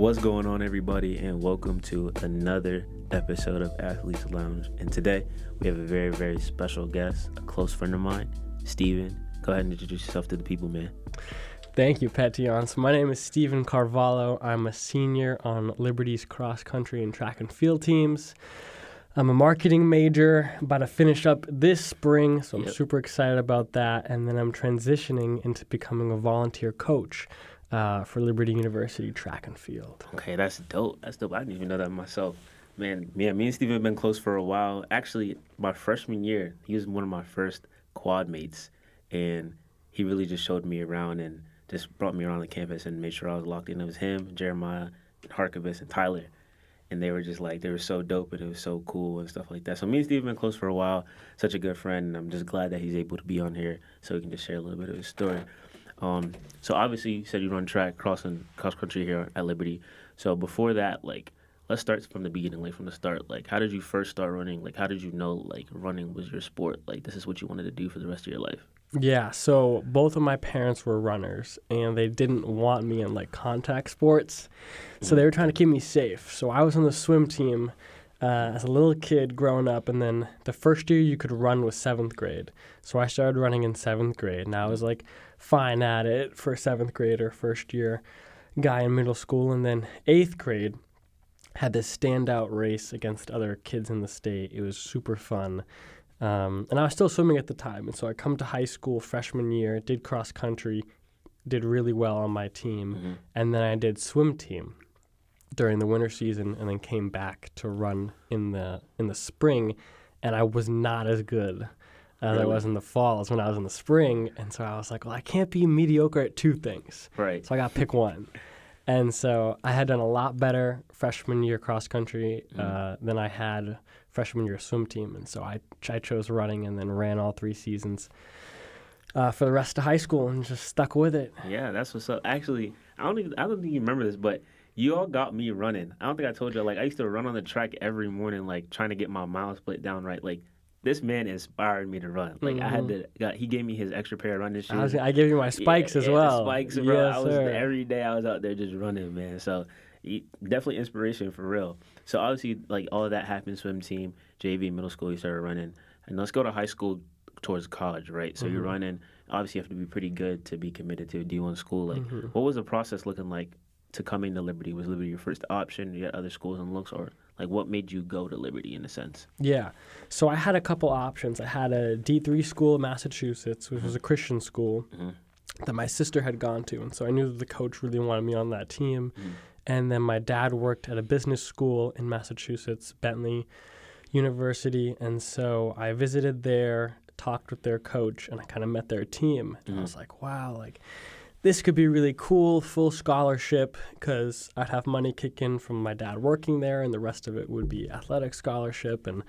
What's going on, everybody, and welcome to another episode of Athletes Lounge. And today we have a very, very special guest, a close friend of mine, Stephen. Go ahead and introduce yourself to the people, man. Thank you, Petion. So my name is Stephen Carvalho. I'm a senior on Liberty's cross country and track and field teams. I'm a marketing major, about to finish up this spring, so I'm Yep. super excited about that. And then I'm transitioning into becoming a volunteer coach uh, for Liberty University track and field. Okay, that's dope. That's dope. I didn't even know that myself. Man, yeah, me and Stephen have been close for a while. Actually, my freshman year, he was one of my first quad mates, and he really just showed me around and just brought me around the campus and made sure I was locked in. It was him, Jeremiah, Harkavus, and Tyler. And they were just like, they were so dope and it was so cool and stuff like that. So me and Steve have been close for a while. Such a good friend. And I'm just glad that he's able to be on here so he can just share a little bit of his story. Um, so obviously you said you run track, cross and cross country here at Liberty. So before that, like, let's start from the beginning, like from the start. Like, how did you first start running? Like, how did you know like running was your sport? Like, this is what you wanted to do for the rest of your life. Yeah, so both of my parents were runners and they didn't want me in like contact sports. So they were trying to keep me safe. So I was on the swim team uh, as a little kid growing up, and then the first year you could run was seventh grade. So I started running in seventh grade, and I was like fine at it for seventh grade or first year guy in middle school. And then eighth grade had this standout race against other kids in the state. It was super fun. Um, and I was still swimming at the time. And so I come to high school freshman year, did cross country, did really well on my team. Mhm. And then I did swim team during the winter season and then came back to run in the in the spring and I was not as good as I was in the fall as when I was in the spring. And so I was like, well, I can't be mediocre at two things. Right. So I got to pick one. And so I had done a lot better freshman year cross country uh, than I had freshman year swim team. And so I, I chose running and then ran all three seasons uh, for the rest of high school and just stuck with it. Yeah, that's what's up. Actually, I don't even I don't think you remember this, but you all got me running. I don't think I told you. Like I used to run on the track every morning, like trying to get my mile split down right. Like this man inspired me to run. Like I had to. Got, he gave me his extra pair of running shoes. I, was, I gave you my spikes Yeah, as well. spikes, bro. Yes, I was sir. every day. I was out there just running, man. So he- definitely inspiration for real. So obviously, like all of that happened. Swim team, JV, middle school. You started running, and let's go to high school towards college, right? So Mm-hmm. you're running. Obviously, you have to be pretty good to be committed to a D1 school. Like, Mm-hmm. what was the process looking like to coming to Liberty? Was Liberty your first option? You had other schools and looks, or like what made you go to Liberty in a sense? Yeah. So I had a couple options. I had a D3 school in Massachusetts, which was a Christian school Mhm. that my sister had gone to. And so I knew that the coach really wanted me on that team. Mhm. And then my dad worked at a business school in Massachusetts, Bentley University. And so I visited there, talked with their coach, and I kind of met their team. And I Mhm. was like, wow, like this could be really cool, full scholarship, because I'd have money kick in from my dad working there, and the rest of it would be athletic scholarship. And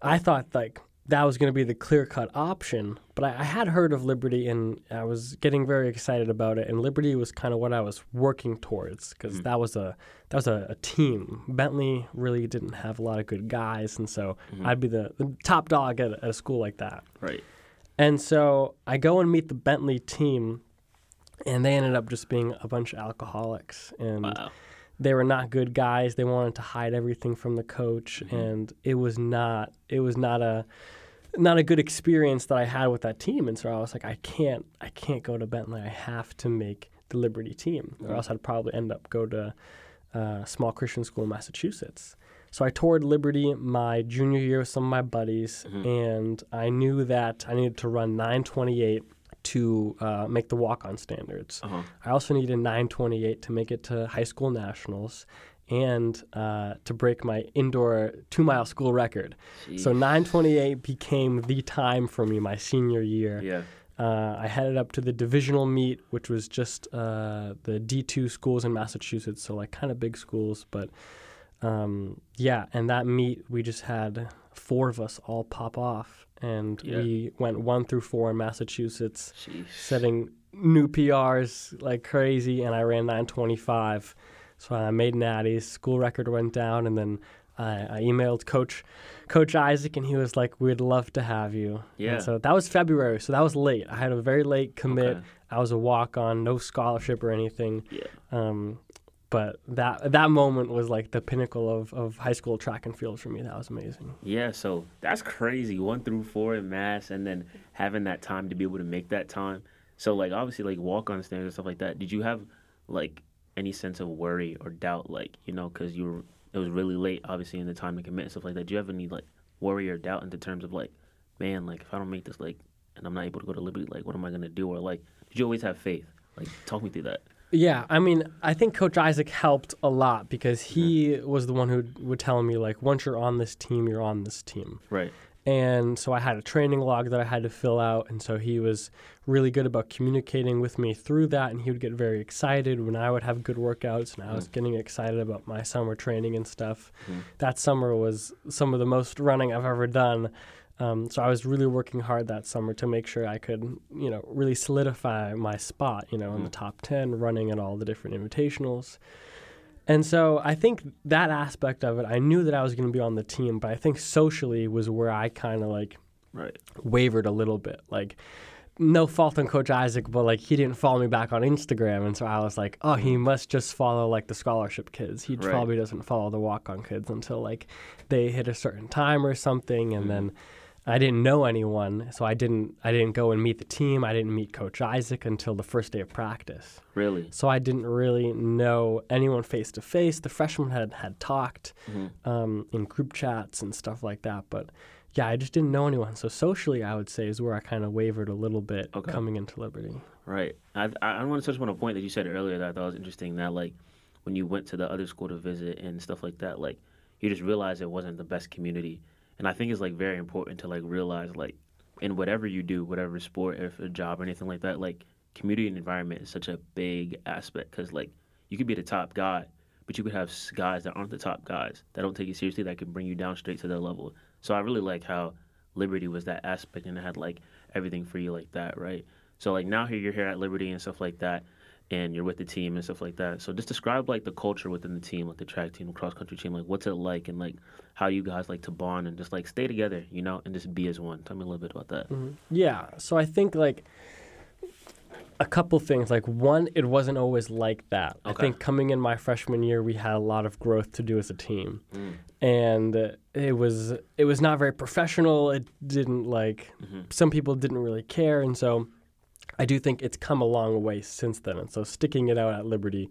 I thought like that was going to be the clear cut option, but I, I had heard of Liberty, and I was getting very excited about it. And Liberty was kind of what I was working towards, because Mhm. that was a that was a, a team. Bentley really didn't have a lot of good guys, and so Mhm. I'd be the, the top dog at, at a school like that. Right. And so I go and meet the Bentley team, and they ended up just being a bunch of alcoholics. And Wow. they were not good guys. They wanted to hide everything from the coach, Mhm. and it was not it was not a not a good experience that I had with that team. And so I was like, I can't I can't go to Bentley. I have to make the Liberty team, or else I'd probably end up go to uh, a small Christian school in Massachusetts. So I toured Liberty my junior year with some of my buddies, Mhm. and I knew that I needed to run 928 to uh, make the walk-on standards. Uh huh. I also needed 928 to make it to high school nationals and uh, to break my indoor two-mile school record. So 928 became the time for me my senior year. Yeah. Uh, I headed up to the divisional meet, which was just uh, the D2 schools in Massachusetts, so like kind of big schools. But um, yeah, and that meet, we just had four of us all pop off. And Yeah. we went one through four in Massachusetts, setting new PRs like crazy. And I ran 925. So I made natties, school record went down, and then I, I emailed Coach Coach Isaac, and he was like, "We'd love to have you." Yeah. And so that was February, so that was late. I had a very late commit. Okay. I was a walk on, no scholarship or anything. Yeah. Um, but that that moment was like the pinnacle of, of high school track and field for me. That was amazing. Yeah, so that's crazy. One through four in mass, and then having that time to be able to make that time. So like obviously like walk on stands and stuff like that. Did you have like any sense of worry or doubt, like you know, because you were it was really late, obviously in the time to commit and stuff like that. Do you have any like worry or doubt into terms of like, man, like if I don't make this like, and I'm not able to go to Liberty, like what am I gonna do? Or like, did you always have faith? Like, talk me through that. Yeah, I mean, I think Coach Isaac helped a lot because he mm-hmm. was the one who would tell me like, once you're on this team, you're on this team. Right. And so I had a training log that I had to fill out. And so he was really good about communicating with me through that. And he would get very excited when I would have good workouts. And I was mm. getting excited about my summer training and stuff. Mm. That summer was some of the most running I've ever done. Um, so I was really working hard that summer to make sure I could, you know, really solidify my spot, you know, mm. in the mm. top 10, running at all the different invitationals. And so I think that aspect of it, I knew that I was going to be on the team, but I think socially was where I kind of like right. wavered a little bit. Like, no fault on Coach Isaac, but like he didn't follow me back on Instagram, and so I was like, oh, he must just follow like the scholarship kids. He right. probably doesn't follow the walk on kids until like they hit a certain time or something, and mm-hmm. then I didn't know anyone, so I didn't I didn't go and meet the team. I didn't meet Coach Isaac until the first day of practice. Really? So I didn't really know anyone face to face. The freshmen had had talked mm-hmm. um, in group chats and stuff like that, but yeah, I just didn't know anyone. So socially, I would say is where I kind of wavered a little bit okay. coming into Liberty. Right. I I want to touch on a point that you said earlier that I thought was interesting. That like when you went to the other school to visit and stuff like that, like you just realized it wasn't the best community and I think it's like very important to like realize like in whatever you do, whatever sport, if a job or anything like that, like community and environment is such a big aspect because like you could be the top guy, but you could have guys that aren't the top guys that don't take you seriously that can bring you down straight to their level. So I really like how Liberty was that aspect and it had like everything for you like that, right? So like now here you're here at Liberty and stuff like that and you're with the team and stuff like that. So just describe like the culture within the team, like the track team, cross country team, like what's it like, and like how you guys like to bond and just like stay together, you know, and just be as one. Tell me a little bit about that. Mm-hmm. Yeah. So I think like a couple things. Like one, it wasn't always like that. Okay. I think coming in my freshman year, we had a lot of growth to do as a team, mm. and it was it was not very professional. It didn't like mm-hmm. some people didn't really care, and so I do think it's come a long way since then. And so sticking it out at Liberty,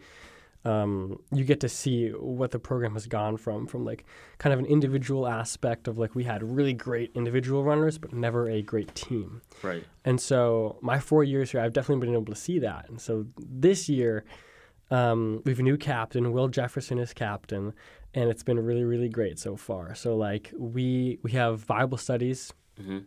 um, you get to see what the program has gone from, from like kind of an individual aspect of like we had really great individual runners, but never a great team. Right. And so my four years here, I've definitely been able to see that. And so this year, um, we have a new captain. Will Jefferson is captain, and it's been really, really great so far. So like we we have Bible studies. Mm-hmm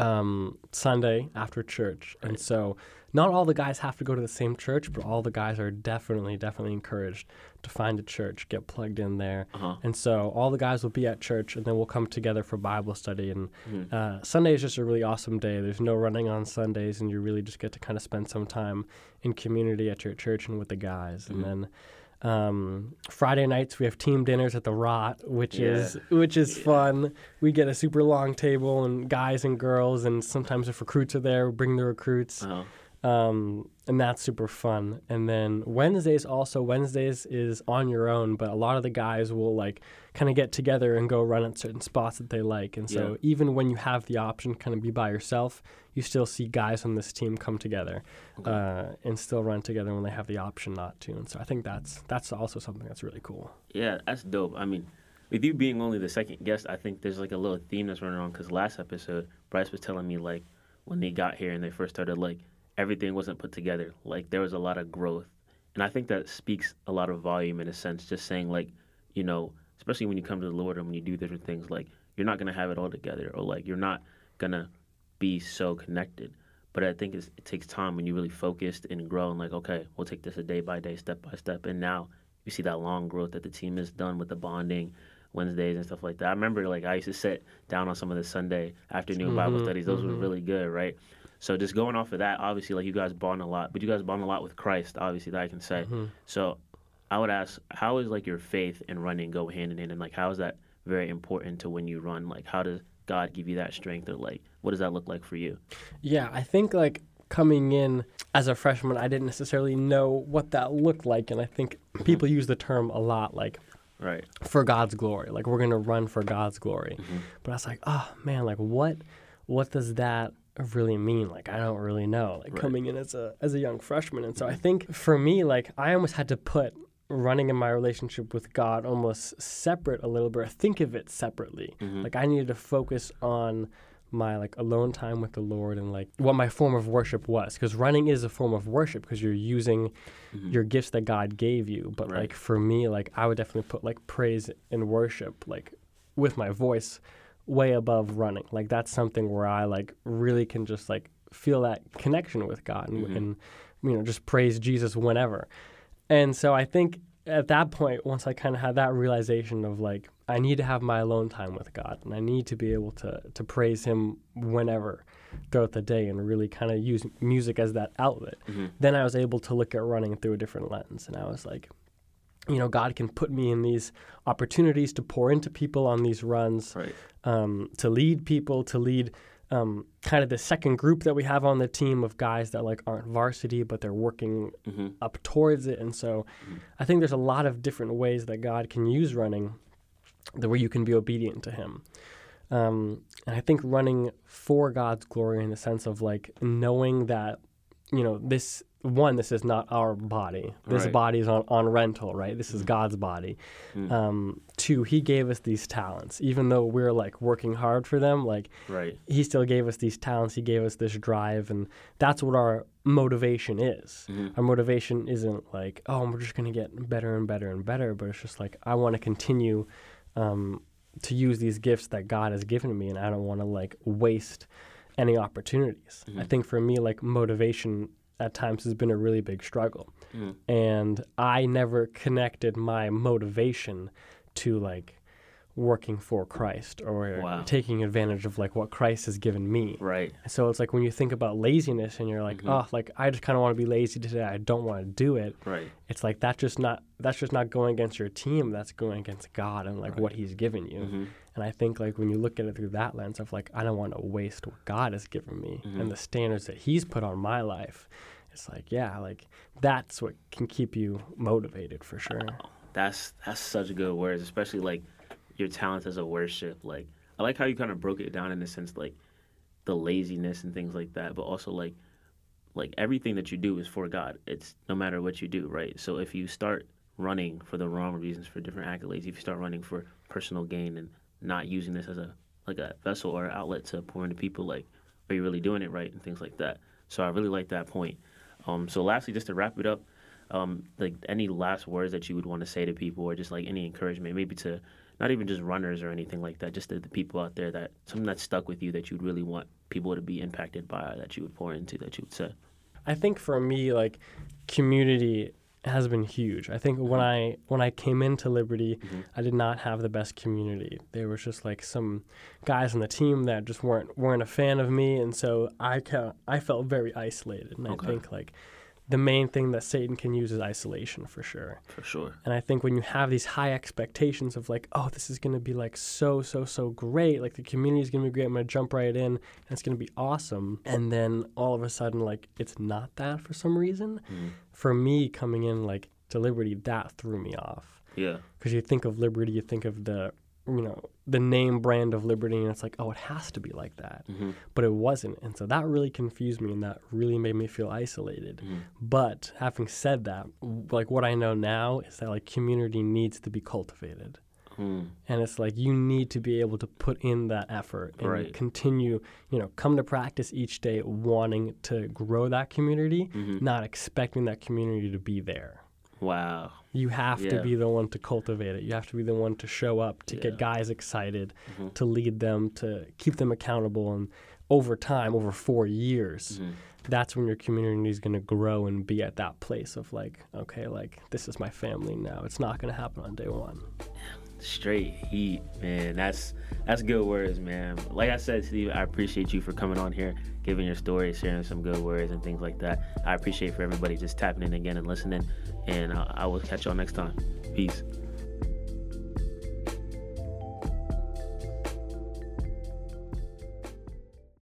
um, Sunday after church. Right. And so not all the guys have to go to the same church, but all the guys are definitely, definitely encouraged to find a church, get plugged in there. Uh-huh. And so all the guys will be at church, and then we'll come together for Bible study. And mm-hmm. uh, Sunday is just a really awesome day. There's no running on Sundays, and you really just get to kind of spend some time in community at your church and with the guys. Mm-hmm. And then um, Friday nights we have team dinners at the Rot, which yeah. is which is yeah. fun. We get a super long table and guys and girls, and sometimes if recruits are there, we bring the recruits. Uh-huh. Um, and that's super fun. And then Wednesdays also Wednesdays is on your own, but a lot of the guys will like kind of get together and go run at certain spots that they like. And so yeah. even when you have the option kind of be by yourself, you still see guys on this team come together okay. uh, and still run together when they have the option not to. And so I think that's that's also something that's really cool. Yeah, that's dope. I mean, with you being only the second guest, I think there's like a little theme that's running on because last episode Bryce was telling me like when they got here and they first started like everything wasn't put together. Like there was a lot of growth. And I think that speaks a lot of volume in a sense, just saying like, you know, especially when you come to the Lord and when you do different things, like you're not gonna have it all together or like you're not gonna be so connected. But I think it takes time when you really focused and grow and like, okay, we'll take this a day by day, step by step. And now you see that long growth that the team has done with the bonding, Wednesdays and stuff like that. I remember like I used to sit down on some of the Sunday afternoon mm-hmm, Bible studies. Those mm-hmm. were really good, right? So just going off of that, obviously, like you guys bond a lot, but you guys bond a lot with Christ, obviously, that I can say. Mm-hmm. So I would ask, how is like your faith and running go hand in hand, and like how is that very important to when you run? Like how does God give you that strength, or like what does that look like for you? Yeah, I think like coming in as a freshman, I didn't necessarily know what that looked like, and I think people use the term a lot, like Right. for God's glory. Like we're gonna run for God's glory. Mm-hmm. But I was like, oh man, like what what does that really mean? Like I don't really know. Like Right. Mm-hmm. coming in as a as a young freshman. And so I think for me, like I almost had to put running in my relationship with God almost separate a little bit or think of it separately. Mm-hmm. Like I needed to focus on my like alone time with the Lord and like what my form of worship was because running is a form of worship because you're using your gifts that God gave you but Mm-hmm. Right. like for me like I would definitely put like praise and worship like with my voice way above running like that's something where I like really can just like feel that connection with God and, Mhm. and you know just praise Jesus whenever and so I think at that point, once I kind of had that realization of like, I need to have my alone time with God and I need to be able to, to praise Him whenever throughout the day and really kind of use music as that outlet, Mm-hmm. then I was able to look at running through a different lens. And I was like, you know, God can put me in these opportunities to pour into people on these runs, Right. um, to lead people, to lead um, kind of the second group that we have on the team of guys that like aren't varsity, but they're working Mm-hmm. up towards it. And so I think there's a lot of different ways that God can use running the way you can be obedient to Him. Um, and I think running for God's glory in the sense of like knowing that, you know, this one, this is not our body. This Right. body is on, on rental, right? This is God's body. Mm. Um, two, He gave us these talents. Even though we're like working hard for them, like Right. he still gave us these talents he gave us this drive and that's what our motivation is Mhm. our motivation isn't like oh we're just going to get better and better and better but it's just like i want to continue um, to use these gifts that god has given me and i don't want to like waste any opportunities i Mhm. think for me like motivation at times has been a really big struggle Mhm. and i never connected my motivation to like working for Christ or Wow. taking advantage of like what Christ has given me. Right. So it's like when you think about laziness and you're like, Mhm. oh, like I just kind of want to be lazy today. I don't want to do it. Right. It's like that's just not that's just not going against your team. That's going against God and like Right. what He's given you. Mm-hmm. And I think like when you look at it through that lens of like I don't want to waste what God has given me Mhm. and the standards that He's put on my life. It's like yeah, like that's what can keep you motivated for sure. That's that's such good words, especially like your talents as a worship. Like I like how you kind of broke it down in the sense like the laziness and things like that, but also like like everything that you do is for God. It's no matter what you do, right? So if you start running for the wrong reasons, for different accolades, if you start running for personal gain and not using this as a like a vessel or outlet to pour into people, like are you really doing it right and things like that. So I really like that point. Um, so lastly, just to wrap it up, um, like any last words that you would want to say to people, or just like any encouragement, maybe to not even just runners or anything like that, just to the people out there that something that's stuck with you that you'd really want people to be impacted by, that you would pour into, that you would say. I think for me, like community has been huge. I think when I when I came into Liberty, Mhm. I did not have the best community. There was just like some guys on the team that just weren't weren't a fan of me, and so I ca- I felt very isolated. And Okay. I think like the main thing that Satan can use is isolation for sure. For sure. And I think when you have these high expectations of like, oh, this is going to be like so, so, so great, like the community is going to be great, I'm going to jump right in and it's going to be awesome. And then all of a sudden, like, it's not that for some reason. Mhm. For me, coming in like to Liberty, that threw me off. Yeah. Because you think of Liberty, you think of the, you know, the name brand of Liberty, and it's like, oh, it has to be like that. hmm But it wasn't. And so that really confused me and that really made me feel isolated. hmm But having said that, like what I know now is that like community needs to be cultivated. Mm. And it's like you need to be able to put in that effort and Right. continue, you know, come to practice each day wanting to grow that community, hmm not expecting that community to be there. Wow. You have Yeah. to be the one to cultivate it. You have to be the one to show up, to Yeah. get guys excited, Mhm. to lead them, to keep them accountable. And over time, over four years, Mhm. that's when your community is going to grow and be at that place of like, okay, like this is my family now. It's not going to happen on day one. Straight heat, man. That's that's good words, man. Like I said, Steve, I appreciate you for coming on here, giving your story, sharing some good words and things like that. I appreciate for everybody just tapping in again and listening. And uh, I will catch y'all next time. Peace.